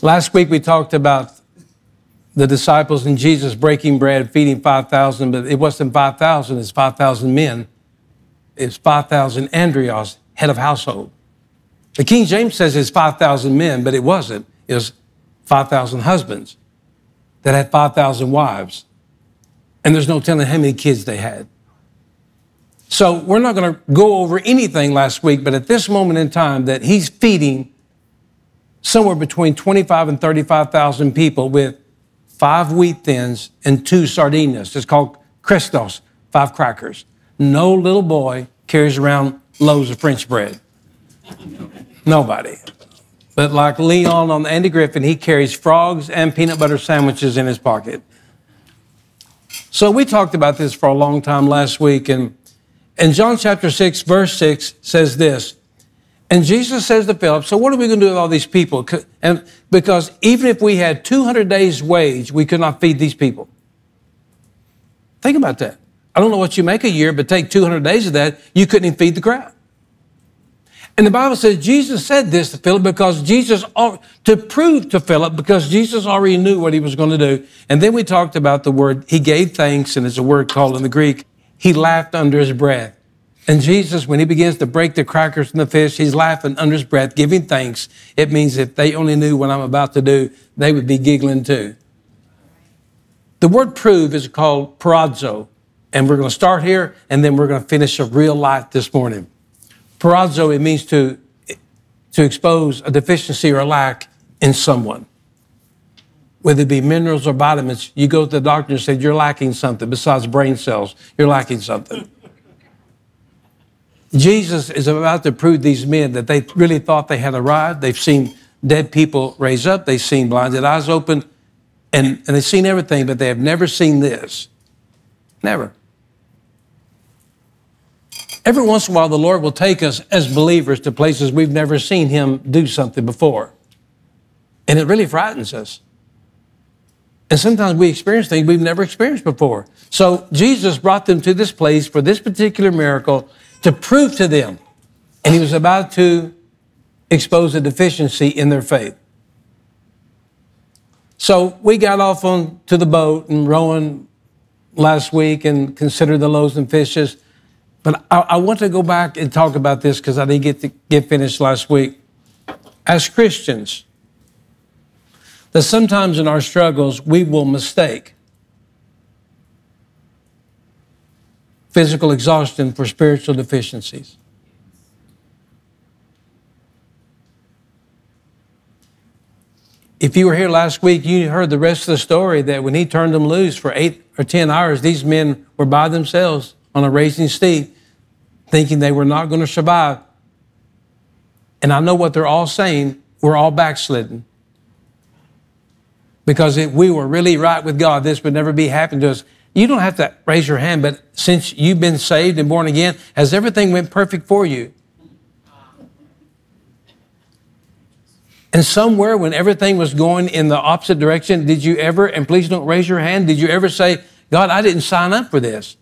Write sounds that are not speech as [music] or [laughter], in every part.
Last week we talked about the disciples and Jesus breaking bread, feeding 5,000, but it wasn't 5,000, it's 5,000 men. It's 5,000 Andrios, head of household. The King James says it's 5,000 men, but it wasn't. It was 5,000 husbands that had 5,000 wives. And there's no telling how many kids they had. So we're not going to go over anything last week, but at this moment in time, that he's feeding somewhere between 25 and 35,000 people with five wheat thins and two sardinas. It's called Christos, five crackers. No little boy carries around loaves of French bread. Nobody. But like Leon on Andy Griffith, he carries frogs and peanut butter sandwiches in his pocket. So we talked about this for a long time last week, and in John chapter 6, verse 6 says this. And Jesus says to Philip, So what are we going to do with all these people? And because even if we had 200 days' wage, we could not feed these people. Think about that. I don't know what you make a year, but take 200 days of that, you couldn't even feed the crowd. And the Bible says Jesus said this to Philip because Jesus, to prove to Philip, because Jesus already knew what he was going to do. And then we talked about the word, he gave thanks, and it's a word called in the Greek, he laughed under his breath. And Jesus, when he begins to break the crackers and the fish, he's laughing under his breath, giving thanks. It means if they only knew what I'm about to do, they would be giggling too. The word prove is called peirazo. And we're going to start here and then we're going to finish a real life this morning. Peirazo, it means to, to expose a deficiency or a lack in someone. Whether it be minerals or vitamins, you go to the doctor and say, You're lacking something besides brain cells. You're lacking something. Jesus is about to prove these men that they really thought they had arrived. They've seen dead people raise up, they've seen blinded eyes open, and, and they've seen everything, but they have never seen this. Never. Every once in a while, the Lord will take us as believers to places we've never seen Him do something before. And it really frightens us. And sometimes we experience things we've never experienced before. So Jesus brought them to this place for this particular miracle to prove to them. And he was about to expose a deficiency in their faith. So we got off on to the boat and rowing last week and considered the loaves and fishes. But I, I want to go back and talk about this because I didn't get to get finished last week. As Christians, that sometimes in our struggles we will mistake physical exhaustion for spiritual deficiencies. If you were here last week, you heard the rest of the story that when he turned them loose for eight or 10 hours, these men were by themselves on a raging steep, thinking they were not going to survive. And I know what they're all saying. We're all backslidden. Because if we were really right with God, this would never be happening to us. You don't have to raise your hand, but since you've been saved and born again, has everything went perfect for you? And somewhere when everything was going in the opposite direction, did you ever, and please don't raise your hand, did you ever say, God, I didn't sign up for this?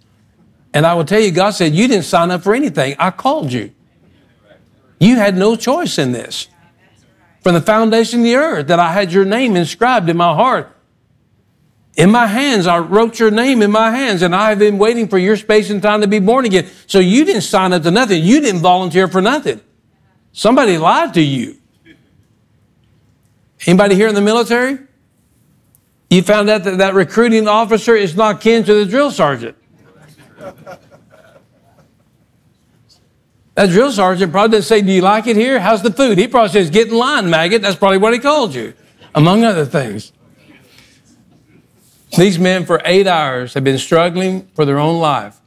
And I will tell you, God said, You didn't sign up for anything. I called you. You had no choice in this. From the foundation of the earth, that I had your name inscribed in my heart in my hands, I wrote your name in my hands, and I have been waiting for your space and time to be born again. So you didn't sign up to nothing. You didn't volunteer for nothing. Somebody lied to you. Anybody here in the military? You found out that that recruiting officer is not kin to the drill sergeant. That drill sergeant probably didn't say, Do you like it here? How's the food? He probably says, Get in line, maggot. That's probably what he called you, among other things. These men, for eight hours, have been struggling for their own life.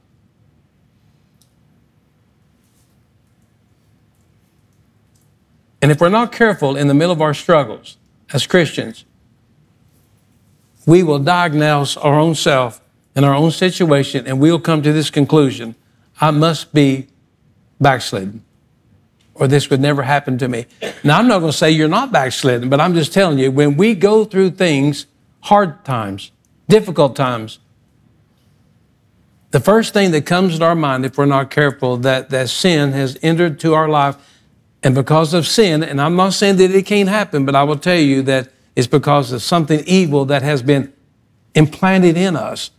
And if we're not careful in the middle of our struggles as Christians, we will diagnose our own self and our own situation, and we'll come to this conclusion I must be backslidden, or this would never happen to me. Now, I'm not going to say you're not backslidden, but I'm just telling you, when we go through things, hard times, difficult times, the first thing that comes to our mind, if we're not careful, that, that sin has entered to our life. And because of sin, and I'm not saying that it can't happen, but I will tell you that It's because of something evil that has been implanted in us.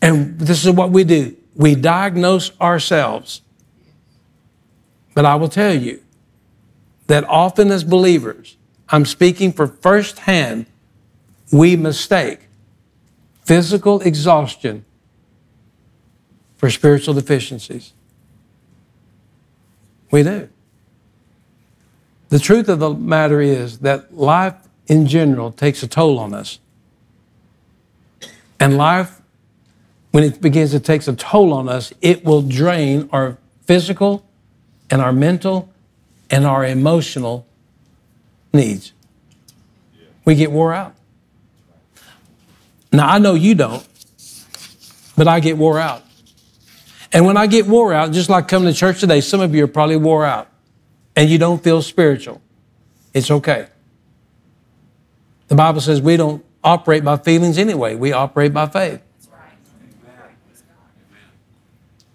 And this is what we do we diagnose ourselves. But I will tell you that often as believers, I'm speaking for firsthand, we mistake physical exhaustion for spiritual deficiencies. We do. The truth of the matter is that life in general takes a toll on us. And life, when it begins to take a toll on us, it will drain our physical and our mental and our emotional needs. We get wore out. Now, I know you don't, but I get wore out. And when I get wore out, just like coming to church today, some of you are probably wore out and you don't feel spiritual. It's okay. The Bible says we don't operate by feelings anyway, we operate by faith.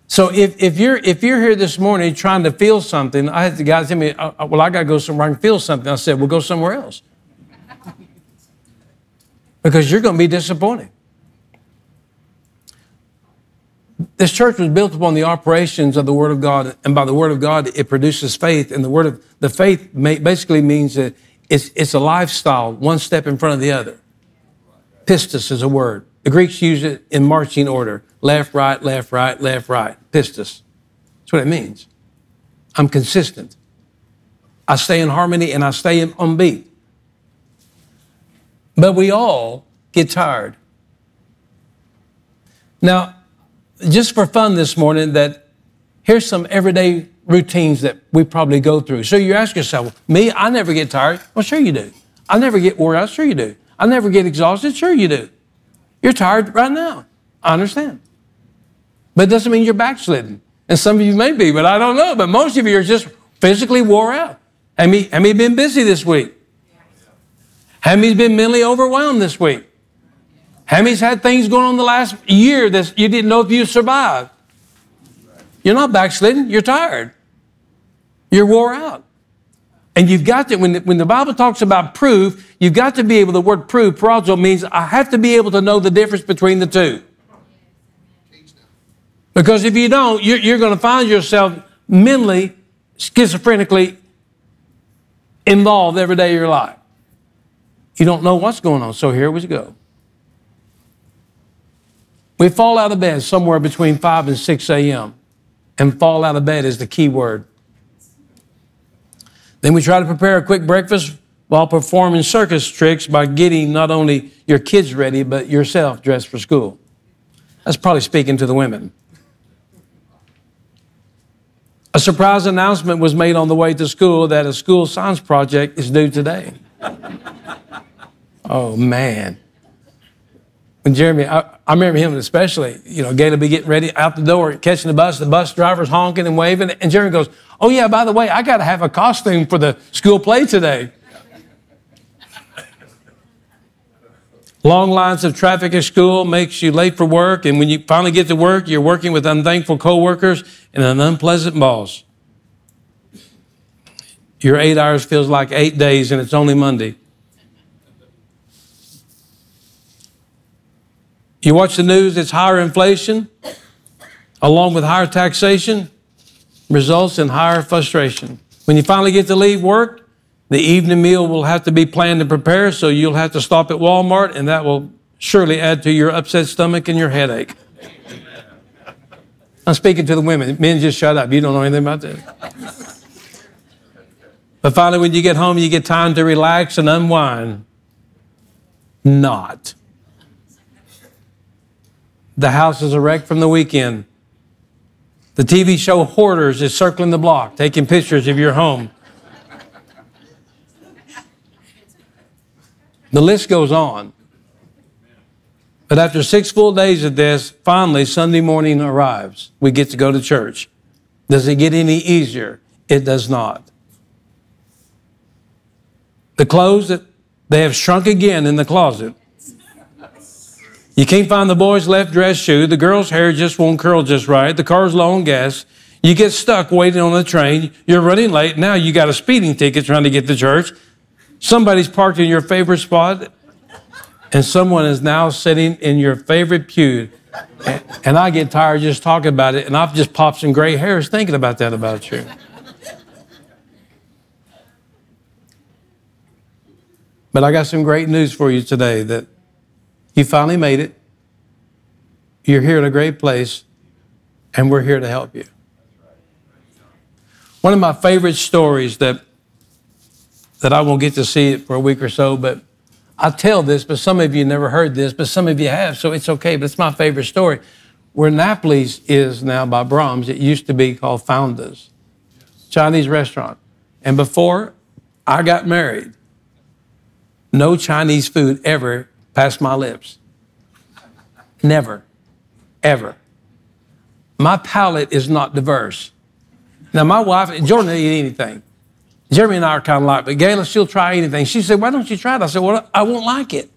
So if, if you're if you're here this morning trying to feel something, I had the guys tell me, uh, uh, well, I got to go somewhere can feel something. I said, well, go somewhere else because you're going to be disappointed. This church was built upon the operations of the Word of God, and by the Word of God, it produces faith. And the Word of the faith basically means that it's, it's a lifestyle, one step in front of the other. Pistis is a word. The Greeks use it in marching order left, right, left, right, left, right. Pistis. That's what it means. I'm consistent. I stay in harmony and I stay on beat. But we all get tired. Now, just for fun this morning that here's some everyday routines that we probably go through. So you ask yourself, me, I never get tired. Well, sure you do. I never get wore out. Sure you do. I never get exhausted. Sure you do. You're tired right now. I understand. But it doesn't mean you're backslidden. And some of you may be, but I don't know. But most of you are just physically wore out. Have you, have you been busy this week? You been mentally overwhelmed this week? How had things going on the last year that you didn't know if you survived? You're not backslidden, you're tired. You're wore out. And you've got to, when the, when the Bible talks about proof, you've got to be able, the word proof, prozo, means I have to be able to know the difference between the two. Because if you don't, you're, you're going to find yourself mentally, schizophrenically involved every day of your life. You don't know what's going on. So here we go. We fall out of bed somewhere between 5 and 6 a.m. And fall out of bed is the key word. Then we try to prepare a quick breakfast while performing circus tricks by getting not only your kids ready, but yourself dressed for school. That's probably speaking to the women. A surprise announcement was made on the way to school that a school science project is due today. Oh, man when Jeremy, I, I, remember him especially, you know, would be getting ready out the door, catching the bus, the bus driver's honking and waving, and Jeremy goes, Oh, yeah, by the way, I got to have a costume for the school play today. Long lines of traffic at school makes you late for work, and when you finally get to work, you're working with unthankful coworkers and an unpleasant boss. Your eight hours feels like eight days, and it's only Monday. You watch the news, it's higher inflation, along with higher taxation, results in higher frustration. When you finally get to leave work, the evening meal will have to be planned and prepared, so you'll have to stop at Walmart, and that will surely add to your upset stomach and your headache. I'm speaking to the women. Men, just shut up. You don't know anything about this. But finally, when you get home, you get time to relax and unwind. Not. The house is a wreck from the weekend. The TV show Hoarders is circling the block, taking pictures of your home. The list goes on. But after six full days of this, finally Sunday morning arrives. We get to go to church. Does it get any easier? It does not. The clothes that they have shrunk again in the closet you can't find the boy's left dress shoe. The girl's hair just won't curl just right. The car's low on gas. You get stuck waiting on the train. You're running late. Now you got a speeding ticket trying to get to church. Somebody's parked in your favorite spot, and someone is now sitting in your favorite pew. And I get tired just talking about it, and I've just popped some gray hairs thinking about that about you. But I got some great news for you today that you finally made it. You're here in a great place, and we're here to help you. One of my favorite stories that that I won't get to see it for a week or so, but I tell this, but some of you never heard this, but some of you have, so it's okay. But it's my favorite story. Where Napoli's is now by Braum's, it used to be called Foundas, Chinese restaurant. And before I got married, no Chinese food ever passed my lips. Never, ever. My palate is not diverse. Now, my wife, Jordan didn't eat anything. Jeremy and I are kind of like, but Gayla, she'll try anything. She said, Why don't you try it? I said, Well, I won't like it.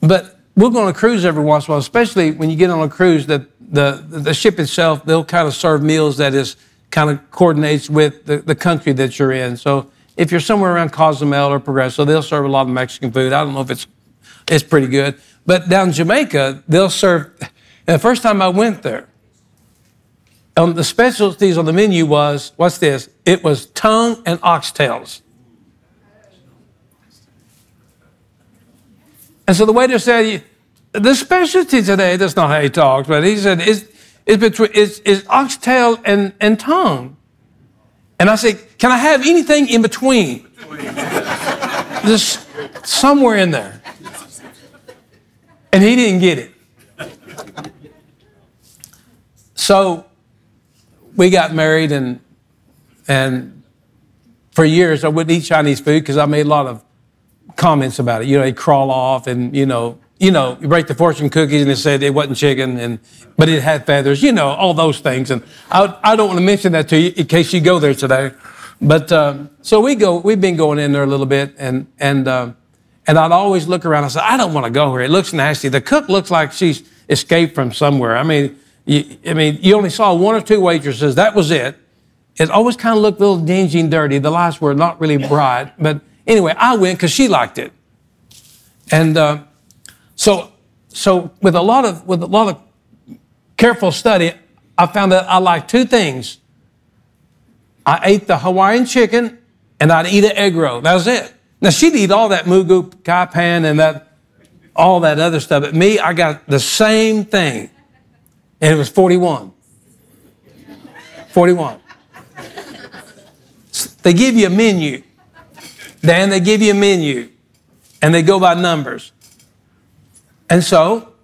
But we'll go on a cruise every once in a while, especially when you get on a cruise that the, the ship itself, they'll kind of serve meals that is kind of coordinates with the, the country that you're in. So if you're somewhere around Cozumel or Progreso, they'll serve a lot of Mexican food. I don't know if it's it's pretty good. But down in Jamaica, they'll serve. The first time I went there, um, the specialties on the menu was what's this? It was tongue and oxtails. And so the waiter said, "The specialty today." That's not how he talks, but he said, "Is is between is, is oxtail and and tongue." And I said, "Can I have anything in between?" Just somewhere in there. And he didn't get it. So we got married and and for years I wouldn't eat Chinese food because I made a lot of comments about it. You know, they crawl off and you know, you know, you break the fortune cookies and they said it wasn't chicken and but it had feathers. You know, all those things. And I, I don't want to mention that to you in case you go there today. But um, so we go. We've been going in there a little bit and and. Um, and I'd always look around I say, I don't want to go here. It looks nasty. The cook looks like she's escaped from somewhere. I mean, you, I mean, you only saw one or two waitresses. That was it. It always kind of looked a little dingy and dirty. The lights were not really bright. But anyway, I went because she liked it. And uh, so, so with a lot of with a lot of careful study, I found that I like two things. I ate the Hawaiian chicken, and I'd eat an egg roll. That was it. Now she'd eat all that moo goo gai pan and that all that other stuff. But me, I got the same thing. And it was 41. 41. They give you a menu. Dan, they give you a menu. And they go by numbers. And so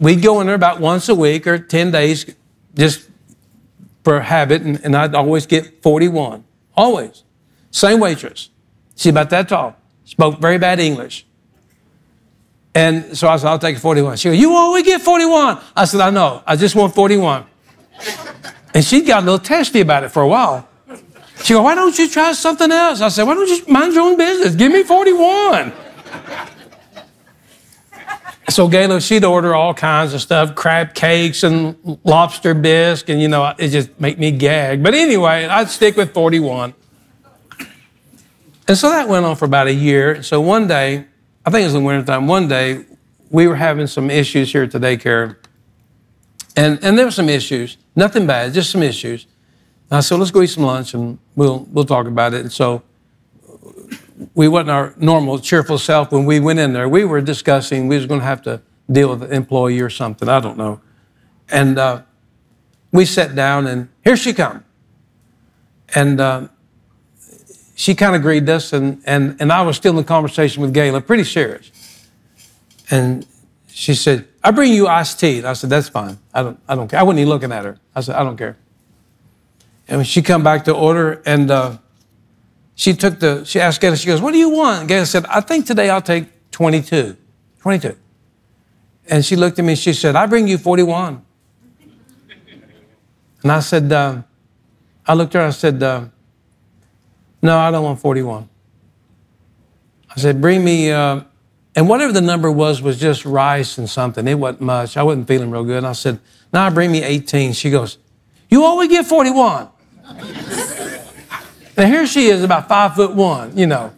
we'd go in there about once a week or 10 days just for habit. And, and I'd always get 41. Always. Same waitress. She's about that tall. Spoke very bad English. And so I said, I'll take 41. She goes, You always get 41. I said, I know. I just want 41. And she got a little testy about it for a while. She goes, Why don't you try something else? I said, Why don't you mind your own business? Give me 41. So Gayla, she'd order all kinds of stuff, crab cakes and lobster bisque, and you know, it just make me gag. But anyway, I'd stick with 41. And so that went on for about a year. So one day, I think it was in wintertime, one day we were having some issues here at the daycare. And, and there were some issues, nothing bad, just some issues. And I said, let's go eat some lunch and we'll, we'll talk about it. And so we wasn't our normal cheerful self when we went in there. We were discussing we was going to have to deal with an employee or something. I don't know. And uh, we sat down and here she come. And uh, she kind of agreed us, and, and, and I was still in conversation with Gayla, pretty serious. And she said, I bring you iced tea. And I said, that's fine. I don't, I don't care. I wasn't even looking at her. I said, I don't care. And she come back to order, and uh, she took the, she asked Gayla, she goes, what do you want? And Gayla said, I think today I'll take 22. 22. And she looked at me and she said, I bring you 41. And I said, uh, I looked at her, I said, uh, no, I don't want 41. I said, bring me, uh, and whatever the number was, was just rice and something. It wasn't much. I wasn't feeling real good. And I said, now bring me 18. She goes, you always get 41. And here she is, about five foot one, you know.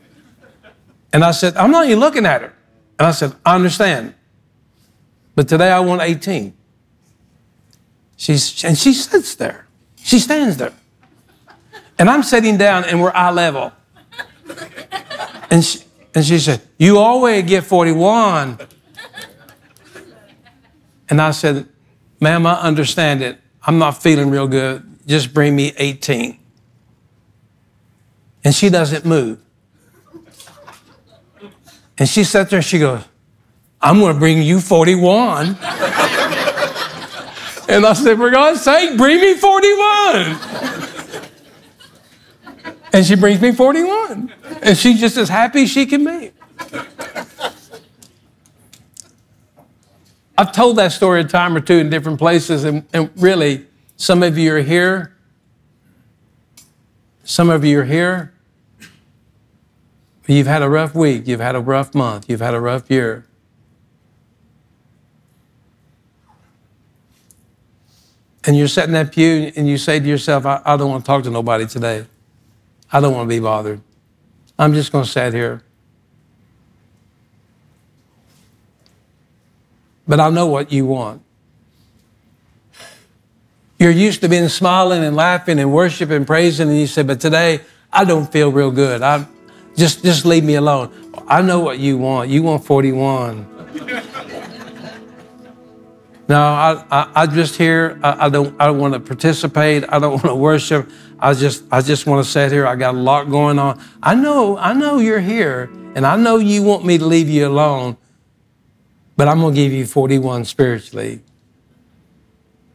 And I said, I'm not even looking at her. And I said, I understand. But today I want 18. She's, and she sits there. She stands there. And I'm sitting down and we're eye level. And she, and she said, You always get 41. And I said, Ma'am, I understand it. I'm not feeling real good. Just bring me 18. And she doesn't move. And she sat there and she goes, I'm going to bring you 41. [laughs] and I said, For God's sake, bring me 41. and she brings me 41. And she's just as happy as she can be. I've told that story a time or two in different places, and, and really, some of you are here. Some of you are here. You've had a rough week, you've had a rough month, you've had a rough year. And you're sitting in that pew and you say to yourself, I, I don't want to talk to nobody today. I don't want to be bothered. I'm just going to sit here. But I know what you want. You're used to being smiling and laughing and worshiping and praising, and you say, but today I don't feel real good. I just just leave me alone. I know what you want. You want 41. No, I, I, I just here. I, I, don't. I don't want to participate. I don't want to worship. I just, I just want to sit here. I got a lot going on. I know, I know you're here, and I know you want me to leave you alone, but I'm going to give you 41 spiritually.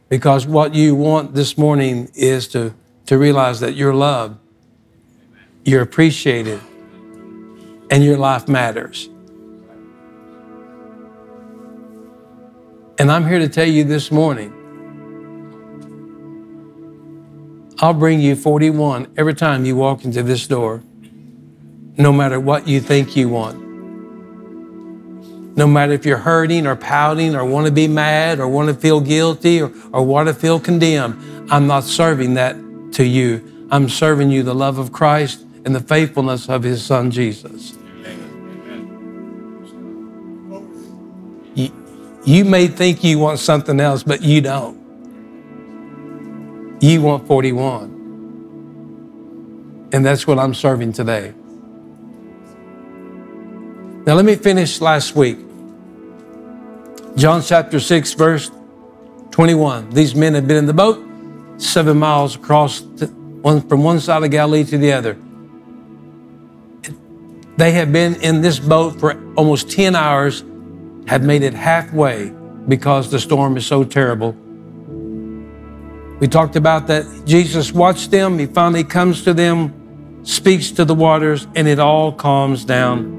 Because what you want this morning is to, to realize that you're loved, you're appreciated, and your life matters. And I'm here to tell you this morning I'll bring you 41 every time you walk into this door, no matter what you think you want. No matter if you're hurting or pouting or want to be mad or want to feel guilty or, or want to feel condemned, I'm not serving that to you. I'm serving you the love of Christ and the faithfulness of His Son Jesus. You, may think you want something else, but you don't. You want 41. And that's what I'm serving today. Now, let me finish last week. John chapter 6, verse 21. These men had been in the boat seven miles across one, from one side of Galilee to the other. They had been in this boat for almost 10 hours, had made it halfway because the storm is so terrible we talked about that Jesus watched them, he finally comes to them, speaks to the waters, and it all calms down.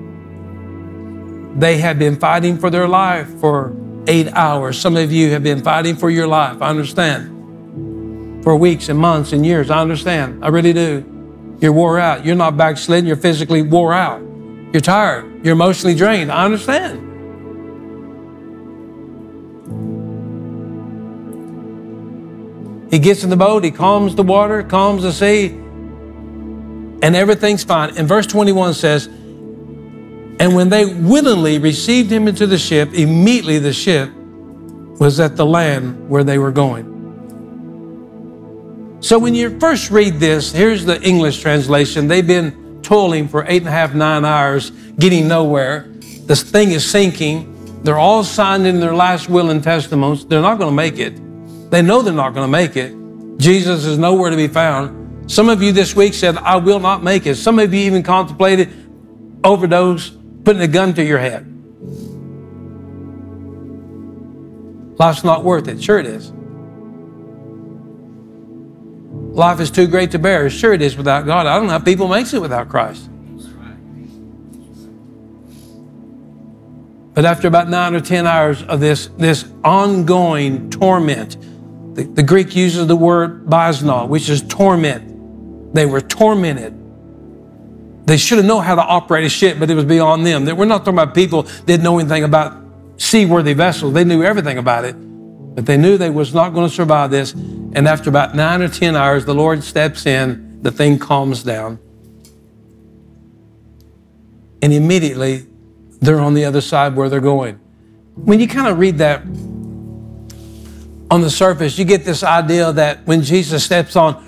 They have been fighting for their life for eight hours. Some of you have been fighting for your life. I understand. For weeks and months and years. I understand. I really do. You're wore out. You're not backslidden. You're physically wore out. You're tired. You're emotionally drained. I understand. He gets in the boat, he calms the water, calms the sea, and everything's fine. And verse 21 says, And when they willingly received him into the ship, immediately the ship was at the land where they were going. So when you first read this, here's the English translation. They've been toiling for eight and a half, nine hours, getting nowhere. This thing is sinking. They're all signed in their last will and testaments. They're not going to make it. They know they're not going to make it. Jesus is nowhere to be found. Some of you this week said, I will not make it. Some of you even contemplated overdose, putting a gun to your head. Life's not worth it. Sure, it is. Life is too great to bear. Sure, it is without God. I don't know how people makes it without Christ. But after about nine or ten hours of this, this ongoing torment, the, the Greek uses the word basna, which is torment. They were tormented. They should have known how to operate a ship, but it was beyond them. We're not talking about people that didn't know anything about seaworthy vessels. They knew everything about it, but they knew they was not going to survive this. And after about nine or ten hours, the Lord steps in the thing calms down. And immediately they're on the other side where they're going. When you kind of read that on the surface, you get this idea that when Jesus steps on,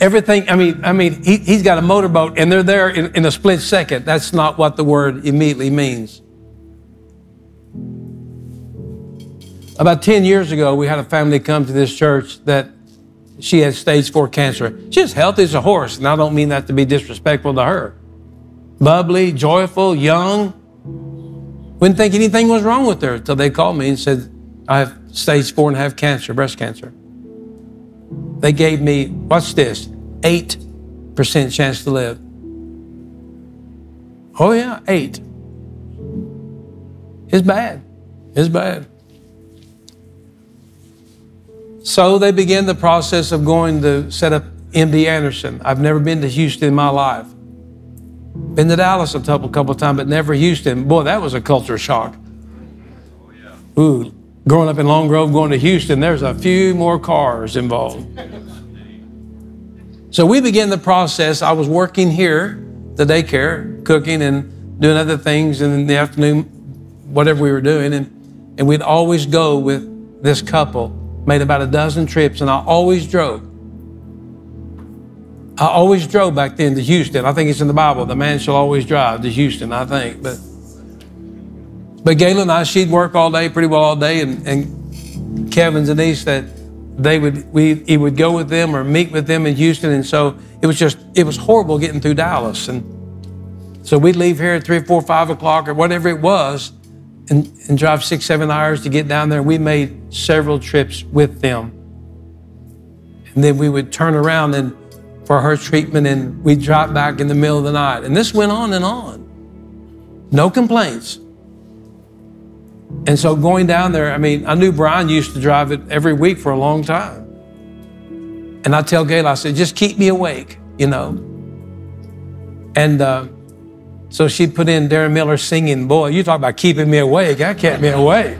everything, I mean, I mean, he, has got a motorboat and they're there in, in a split second. That's not what the word immediately means. About 10 years ago, we had a family come to this church that she had stage four cancer. She's healthy as a horse, and I don't mean that to be disrespectful to her. Bubbly, joyful, young. Wouldn't think anything was wrong with her until they called me and said, I have stage four and a half cancer, breast cancer. They gave me, what's this? 8% chance to live. Oh, yeah, eight. It's bad. It's bad. So they began the process of going to set up MD Anderson. I've never been to Houston in my life. Been to Dallas a couple, couple times, but never Houston. Boy, that was a culture shock. Oh yeah. Ooh, growing up in Lone Grove, going to Houston, there's a few more cars involved. So we began the process. I was working here, the daycare, cooking and doing other things, and in the afternoon, whatever we were doing, and, and we'd always go with this couple made about a dozen trips, and I always drove. I always drove back then to Houston. I think it's in the Bible. The man shall always drive to Houston, I think. But but Gayla and I, she'd work all day, pretty well all day, and, and Kevin's and Denise that they would we he would go with them or meet with them in Houston, and so it was just it was horrible getting through Dallas, and so we'd leave here at three, four, five o'clock or whatever it was, and, and drive six, seven hours to get down there. We made several trips with them. And then we would turn around and for her treatment and we'd drop back in the middle of the night. And this went on and on. No complaints. And so going down there, I mean, I knew Brian used to drive it every week for a long time. And I tell Gail, I said, just keep me awake, you know. And uh, so she put in Darren Miller singing, Boy, you talk about keeping me awake. That kept me awake.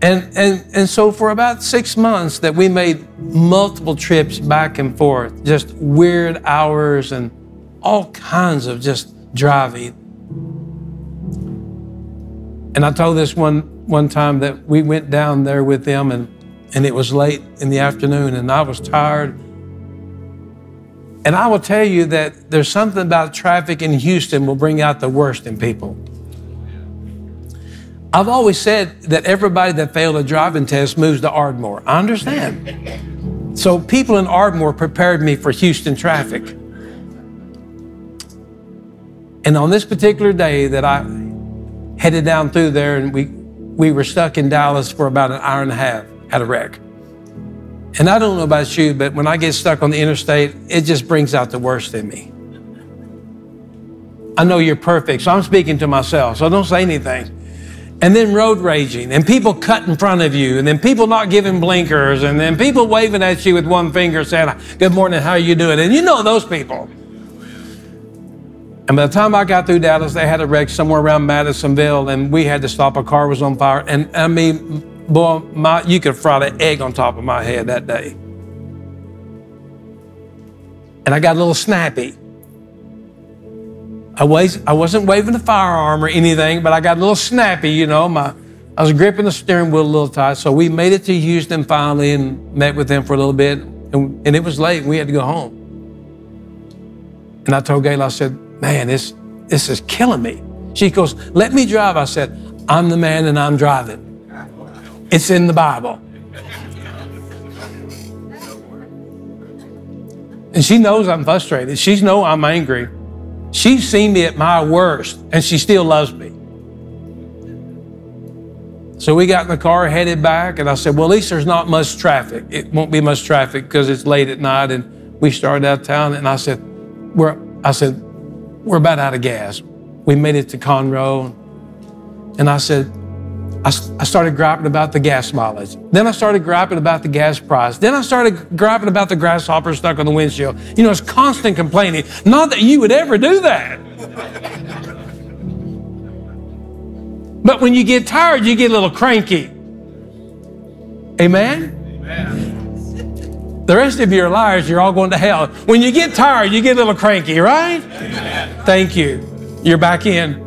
And, and, and so for about six months that we made multiple trips back and forth, just weird hours and all kinds of just driving. And I told this one one time that we went down there with them and, and it was late in the afternoon and I was tired and I will tell you that there's something about traffic in Houston will bring out the worst in people. I've always said that everybody that failed a driving test moves to Ardmore. I understand. So people in Ardmore prepared me for Houston traffic. And on this particular day that I headed down through there and we, we were stuck in Dallas for about an hour and a half at a wreck. And I don't know about you, but when I get stuck on the interstate, it just brings out the worst in me. I know you're perfect, so I'm speaking to myself, so don't say anything. And then road raging, and people cut in front of you, and then people not giving blinkers, and then people waving at you with one finger saying, Good morning, how are you doing? And you know those people. And by the time I got through Dallas, they had a wreck somewhere around Madisonville, and we had to stop. A car was on fire. And I mean, Boy, my, you could fry the egg on top of my head that day. And I got a little snappy. I, was, I wasn't waving the firearm or anything, but I got a little snappy, you know. My, I was gripping the steering wheel a little tight. So we made it to Houston finally and met with them for a little bit. And, and it was late. We had to go home. And I told Gail, I said, man, this, this is killing me. She goes, let me drive. I said, I'm the man and I'm driving. It's in the Bible. And she knows I'm frustrated. She knows I'm angry. She's seen me at my worst, and she still loves me. So we got in the car, headed back, and I said, Well, at least there's not much traffic. It won't be much traffic because it's late at night. And we started out of town, and I said, We're I said, We're about out of gas. We made it to Conroe. And I said, I, I started griping about the gas mileage. Then I started griping about the gas price. Then I started griping about the grasshopper stuck on the windshield. You know, it's constant complaining. Not that you would ever do that. but when you get tired, you get a little cranky. Amen? Amen. The rest of you are liars. You're all going to hell. When you get tired, you get a little cranky, right? Thank you. You're back in.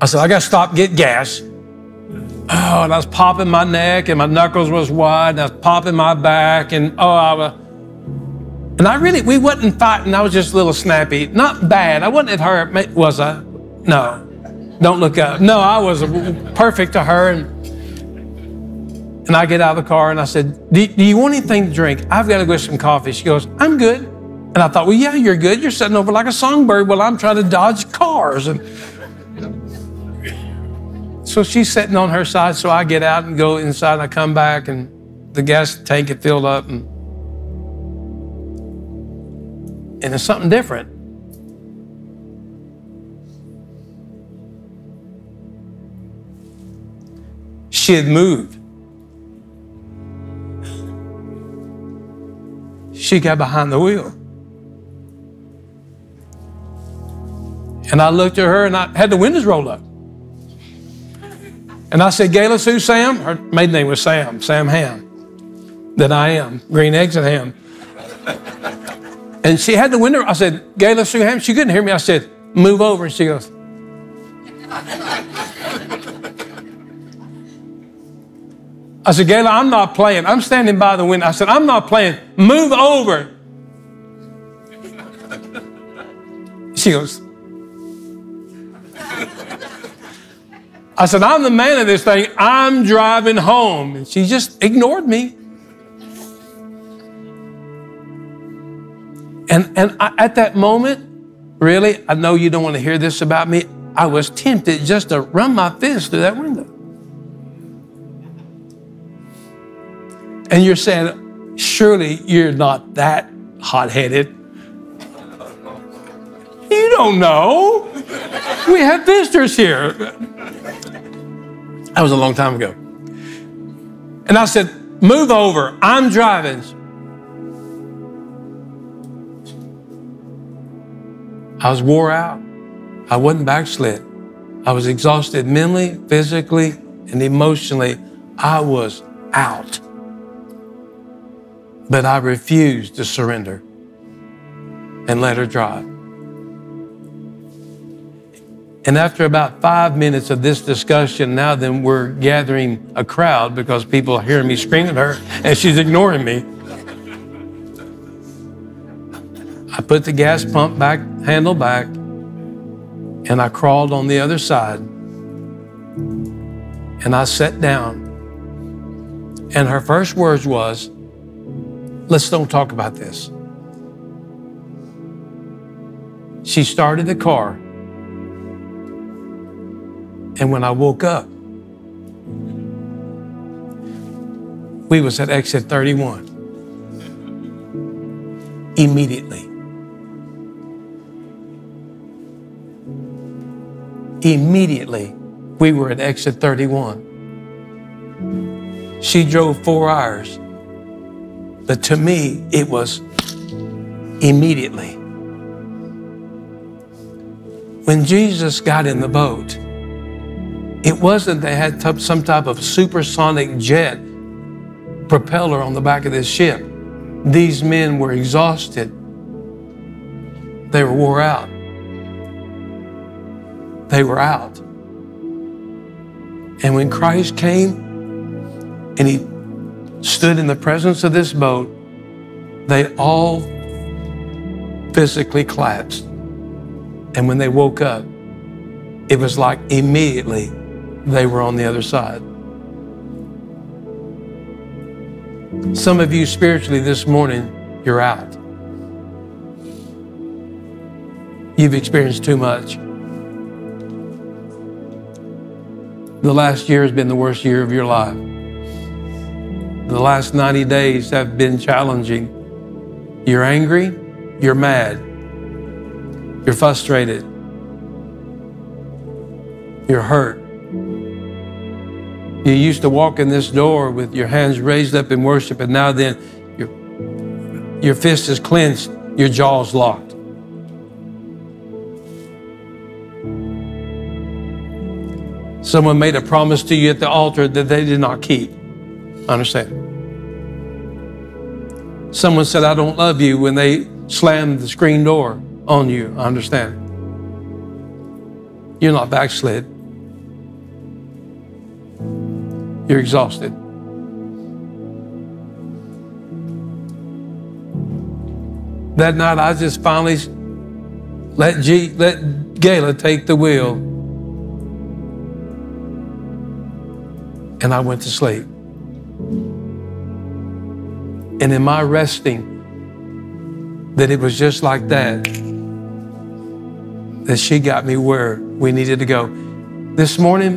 I said, I got to stop get gas. Oh, and I was popping my neck and my knuckles was wide and I was popping my back and oh, I was, and I really, we wasn't fighting. I was just a little snappy. Not bad. I wasn't at her, was I? No. Don't look up. No, I was perfect to her. And, and I get out of the car and I said, do, do you want anything to drink? I've got to go get some coffee. She goes, I'm good. And I thought, well, yeah, you're good. You're sitting over like a songbird while I'm trying to dodge cars. And so she's sitting on her side. So I get out and go inside. And I come back and the gas tank had filled up. And, and it's something different. She had moved. She got behind the wheel. And I looked at her and I had the windows rolled up. And I said, Gayla Sue Sam, her maiden name was Sam, Sam Ham, that I am, green eggs and ham. And she had the window, I said, Gayla Sue Ham, she couldn't hear me. I said, move over. And she goes, I said, Gayla, I'm not playing. I'm standing by the window. I said, I'm not playing. Move over. [laughs] She goes, [laughs] I said, I'm the man of this thing. I'm driving home. And she just ignored me. And, and I, at that moment, really, I know you don't want to hear this about me. I was tempted just to run my fist through that window. And you're saying, surely you're not that hot headed. You don't know. We have visitors here. That was a long time ago. And I said, Move over. I'm driving. I was wore out. I wasn't backslid. I was exhausted mentally, physically, and emotionally. I was out. But I refused to surrender and let her drive. And after about five minutes of this discussion, now then we're gathering a crowd because people are hearing me scream at her and she's ignoring me. I put the gas pump back, handle back, and I crawled on the other side. And I sat down. And her first words was, let's don't talk about this. She started the car and when I woke up, we was at exit 31. Immediately. Immediately, we were at exit 31. She drove four hours, but to me, it was immediately. When Jesus got in the boat, it wasn't they had some type of supersonic jet propeller on the back of this ship. These men were exhausted. They were wore out. They were out. And when Christ came and he stood in the presence of this boat, they all physically collapsed. And when they woke up, it was like immediately they were on the other side. Some of you spiritually this morning, you're out. You've experienced too much. The last year has been the worst year of your life. The last 90 days have been challenging. You're angry, you're mad, you're frustrated, you're hurt. You used to walk in this door with your hands raised up in worship, and now then your, your fist is clenched, your jaw's locked. Someone made a promise to you at the altar that they did not keep. Understand? Someone said, I don't love you when they slammed the screen door on you. I understand. You're not backslid. You're exhausted. That night, I just finally let G, let Gayla take the wheel, and I went to sleep. And in my resting, that it was just like that, that she got me where we needed to go. This morning,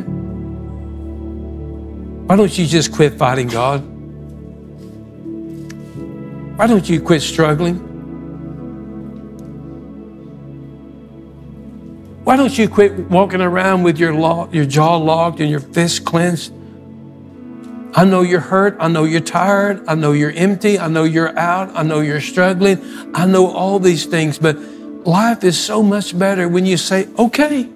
why don't you just quit fighting God? Why don't you quit struggling? Why don't you quit walking around with your, law, your jaw locked and your fists clenched? I know you're hurt. I know you're tired. I know you're empty. I know you're out. I know you're struggling. I know all these things, but life is so much better when you say, okay.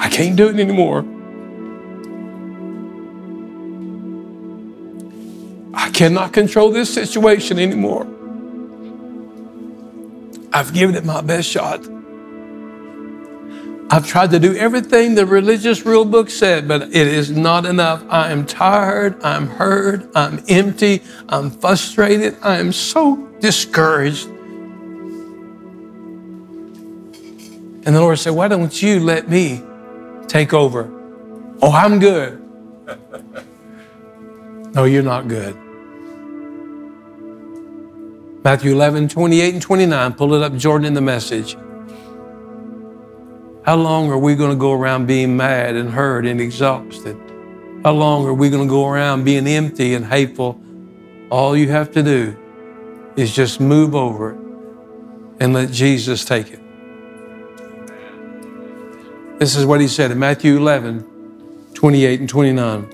I can't do it anymore. I cannot control this situation anymore. I've given it my best shot. I've tried to do everything the religious rule book said, but it is not enough. I am tired. I'm hurt. I'm empty. I'm frustrated. I am so discouraged. And the Lord said, Why don't you let me take over? Oh, I'm good. [laughs] no, you're not good. Matthew 11, 28 and 29. Pull it up, Jordan, in the message. How long are we going to go around being mad and hurt and exhausted? How long are we going to go around being empty and hateful? All you have to do is just move over it and let Jesus take it. This is what he said in Matthew 11, 28 and 29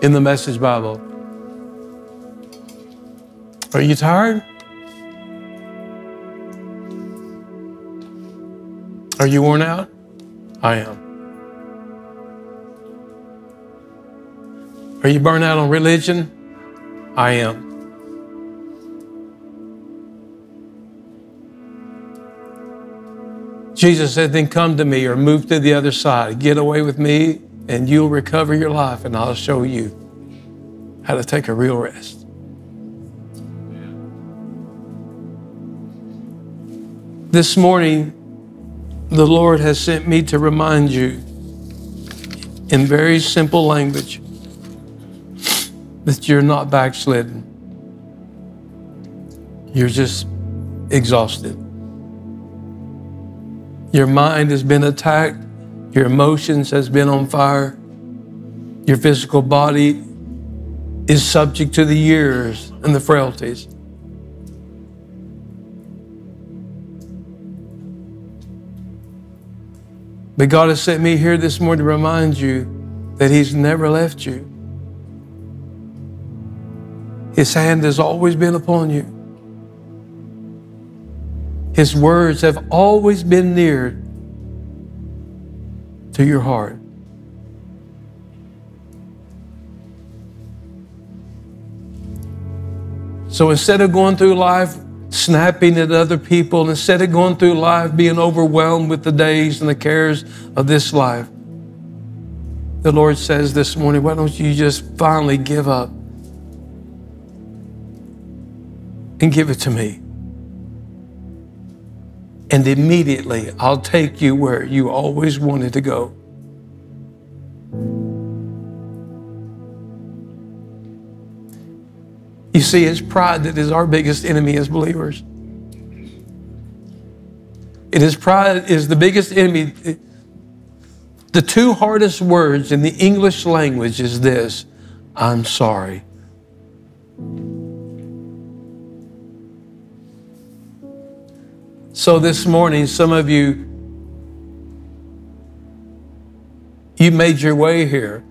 in the Message Bible. Are you tired? Are you worn out? I am. Are you burned out on religion? I am. Jesus said, Then come to me or move to the other side. Get away with me, and you'll recover your life, and I'll show you how to take a real rest. This morning, the Lord has sent me to remind you in very simple language that you're not backslidden. You're just exhausted. Your mind has been attacked. Your emotions has been on fire. Your physical body is subject to the years and the frailties. But God has sent me here this morning to remind you that He's never left you. His hand has always been upon you. His words have always been near to your heart. So instead of going through life snapping at other people instead of going through life being overwhelmed with the days and the cares of this life. The Lord says this morning, why don't you just finally give up and give it to me? And immediately I'll take you where you always wanted to go. You see, it's pride that is our biggest enemy as believers. It is pride is the biggest enemy. The two hardest words in the English language is this I'm sorry. So this morning, some of you, you made your way here.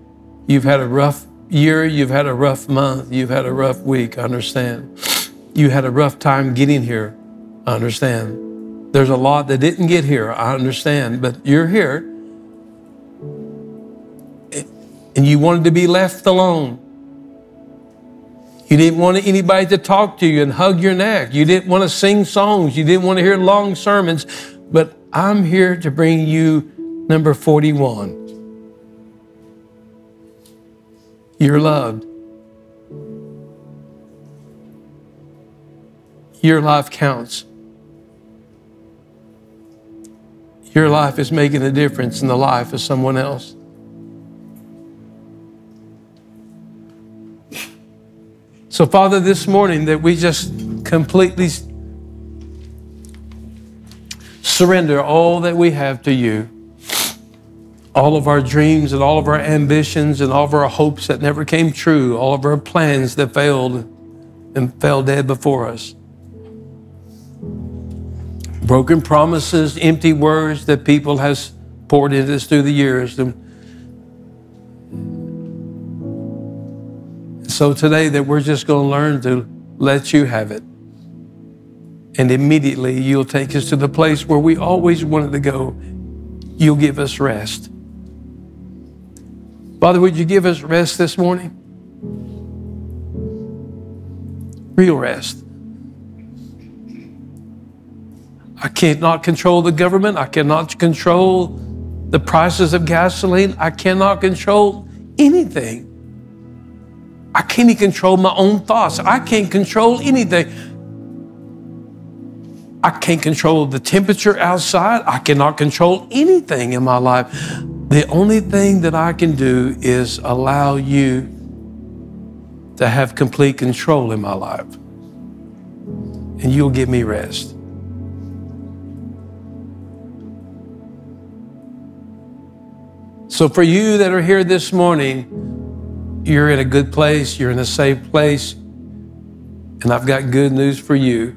You've had a rough year, you've had a rough month, you've had a rough week, I understand. You had a rough time getting here, I understand. There's a lot that didn't get here, I understand, but you're here. and you wanted to be left alone. You didn't want anybody to talk to you and hug your neck. You didn't want to sing songs. You didn't want to hear long sermons. But I'm here to bring you number 41. You're loved. Your life counts. Your life is making a difference in the life of someone else. So, Father, this morning that we just completely surrender all that we have to you, all of our dreams and all of our ambitions and all of our hopes that never came true, all of our plans that failed and fell dead before us. Broken promises, empty words that people has poured into us through the years. So today that we're just going to learn to let you have it. And immediately you'll take us to the place where we always wanted to go. You'll give us rest. Father, would you give us rest this morning? Real rest. I cannot control the government. I cannot control the prices of gasoline. I cannot control anything. I can't even control my own thoughts. I can't control anything. I can't control the temperature outside. I cannot control anything in my life. The only thing that I can do is allow you to have complete control in my life. And you'll give me rest. So, for you that are here this morning, you're in a good place, you're in a safe place, and I've got good news for you.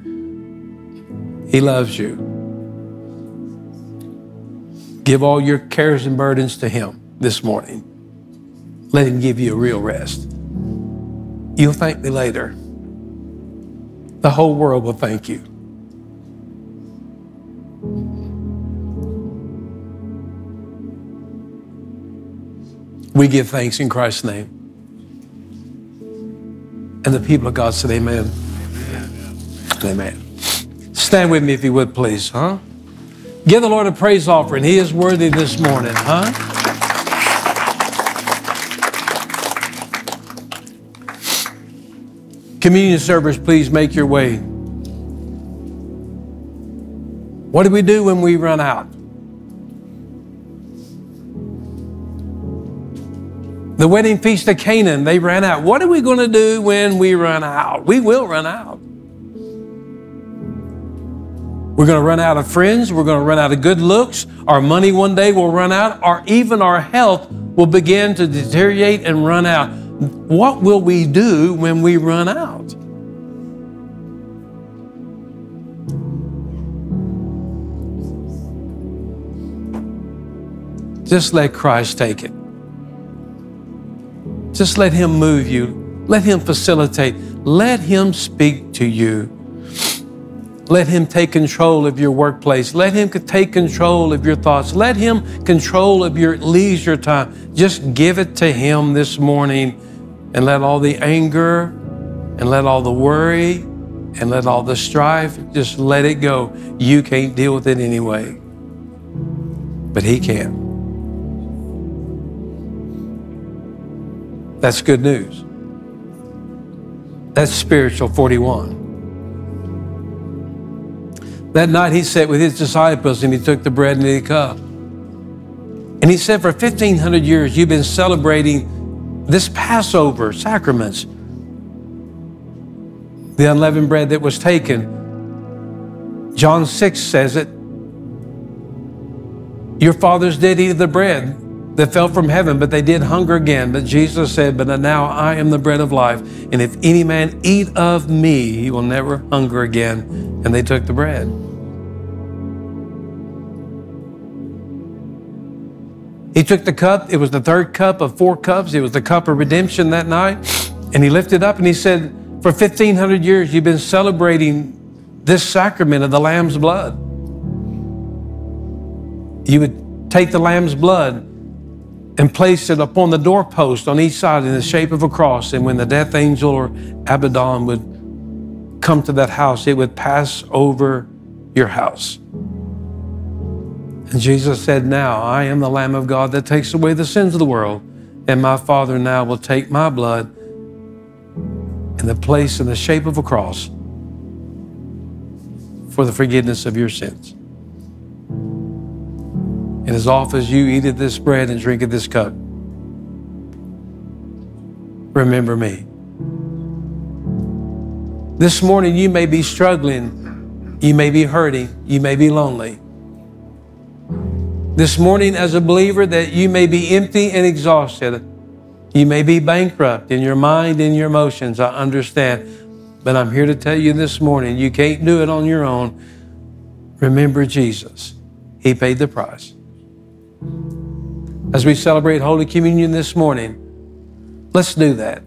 He loves you. Give all your cares and burdens to Him this morning. Let Him give you a real rest. You'll thank me later. The whole world will thank you. We give thanks in Christ's name. And the people of God said, Amen. Amen. Amen. Stand with me if you would, please, huh? Give the Lord a praise offering. He is worthy this morning, huh? Communion servers, please make your way. What do we do when we run out? The wedding feast of Canaan, they ran out. What are we going to do when we run out? We will run out. We're going to run out of friends. We're going to run out of good looks. Our money one day will run out, or even our health will begin to deteriorate and run out. What will we do when we run out? Just let Christ take it. Just let Him move you. Let Him facilitate. Let Him speak to you. Let Him take control of your workplace. Let Him take control of your thoughts. Let Him control of your leisure time. Just give it to Him this morning and let all the anger and let all the worry and let all the strife, just let it go. You can't deal with it anyway, but He can. That's good news. That's spiritual 41. That night he sat with his disciples and he took the bread and the cup. And he said, For 1,500 years, you've been celebrating this Passover sacraments, the unleavened bread that was taken. John 6 says it. Your fathers did eat of the bread that fell from heaven, but they did hunger again. But Jesus said, But now I am the bread of life, and if any man eat of me, he will never hunger again. And they took the bread. He took the cup, it was the third cup of four cups, it was the cup of redemption that night, and he lifted up and he said, For 1,500 years, you've been celebrating this sacrament of the Lamb's blood. You would take the Lamb's blood and placed it upon the doorpost on each side in the shape of a cross. And when the death angel or Abaddon would come to that house, it would pass over your house. And Jesus said, Now I am the Lamb of God that takes away the sins of the world. And my Father now will take my blood in the place in the shape of a cross for the forgiveness of your sins. And as oft as you eat of this bread and drink of this cup, remember me. This morning you may be struggling, you may be hurting, you may be lonely. This morning, as a believer, that you may be empty and exhausted. You may be bankrupt in your mind and your emotions. I understand. But I'm here to tell you this morning you can't do it on your own. Remember Jesus, He paid the price. As we celebrate Holy Communion this morning, let's do that.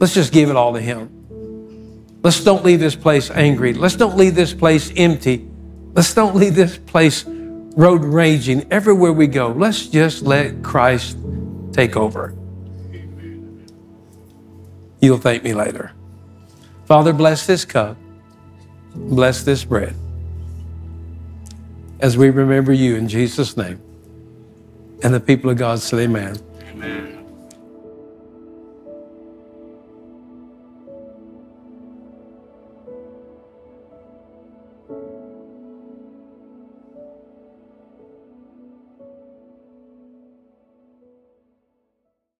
Let's just give it all to Him. Let's don't leave this place angry. Let's don't leave this place empty. Let's don't leave this place road raging everywhere we go. Let's just let Christ take over. You'll thank me later. Father, bless this cup, bless this bread as we remember you in Jesus' name. And the people of God said, Amen. Amen.